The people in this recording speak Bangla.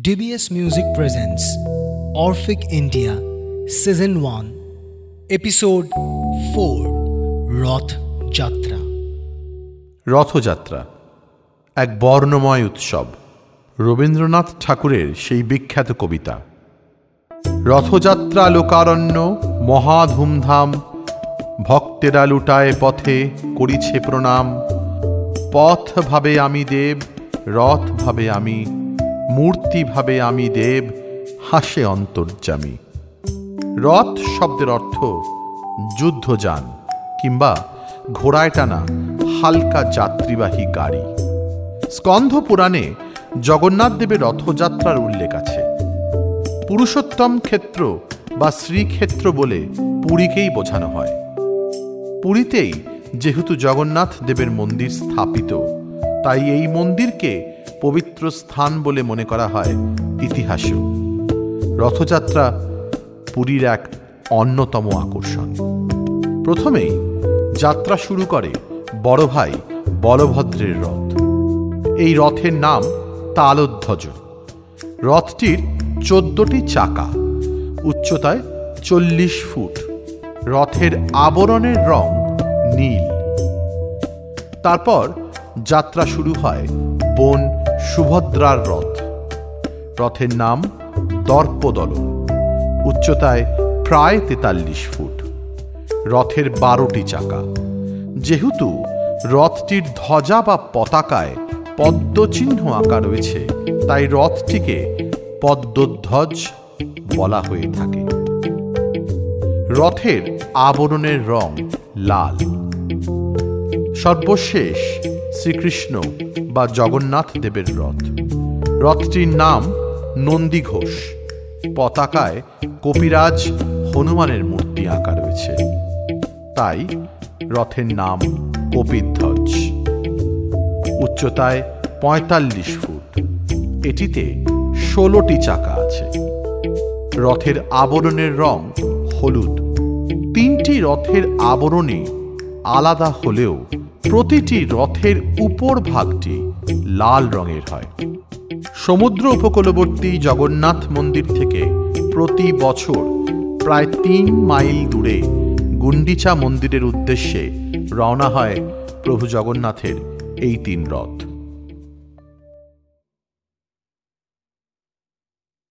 DBS Music presents Orphic India Season 1 Episode 4 Rath Yatra Rathyatra, এক বর্ণময় উৎসব। রবীন্দ্রনাথ ঠাকুরের সেই বিখ্যাত কবিতা। রথযাত্রা লোকারণ্য, মহা ধুমধাম, ভক্তেরা লুটায় পথে করিছে প্রণাম। পথ ভাবে আমি দেব, রথ ভাবে আমি মূর্তি ভাবে আমি দেব হাসে অন্তর্যামী। রথ শব্দের অর্থ যুদ্ধযান কিংবা ঘোড়ায় টানা হালকা যাত্রীবাহী গাড়ি। স্কন্ধ পুরাণে জগন্নাথ দেবের রথযাত্রার উল্লেখ আছে। পুরুষোত্তম ক্ষেত্র বা শ্রীক্ষেত্র বলে পুরীকেই বোঝানো হয়। পুরীতেই যেহেতু জগন্নাথ দেবের মন্দির স্থাপিত, তাই এই মন্দিরকে পবিত্র স্থান বলে মনে করা হয় ইতিহাসেও। রথযাত্রা পুরীর এক অন্যতম আকর্ষণ। প্রথমেই যাত্রা শুরু করে বড় ভাই বলভদ্রের রথ। এই রথের নাম তালধ্বজ। রথটির চোদ্দটি চাকা, উচ্চতায় চল্লিশ ফুট। রথের আবরণের রং নীল। তারপর যাত্রা শুরু হয় বোন সুভদ্রার রথ। রথের নাম দর্পদলন। উচ্চতায় প্রায় তেতাল্লিশ ফুট। রথের বারোটি চাকা। যেহেতু রথটির ধ্বজা বা পতাকায় পদ্মচিহ্ন আঁকা রয়েছে, তাই রথটিকে পদ্মধ্বজ বলা হয়ে থাকে। রথের আবরণের রং লাল। সর্বশেষ শ্রীকৃষ্ণ বা জগন্নাথ দেবের রথ। রথটির নাম নন্দী ঘোষ। পতাকায় কপিরাজ হনুমানের মূর্তি আঁকা রয়েছে। তাই রথের নাম কপিধ্বজ। উচ্চতায় পঁয়তাল্লিশ ফুট। এটিতে ষোলোটি চাকা আছে। রথের আবরণের রং হলুদ। তিনটি রথের আবরণে আলাদা হলেও প্রতিটি রথের উপর ভাগটি লাল রঙের হয়। সমুদ্র উপকূলবর্তী জগন্নাথ মন্দির থেকে প্রতি বছর প্রায় তিন মাইল দূরে গুন্ডিচা মন্দিরের উদ্দেশ্যে রওনা হয় প্রভু জগন্নাথের এই তিন রথ।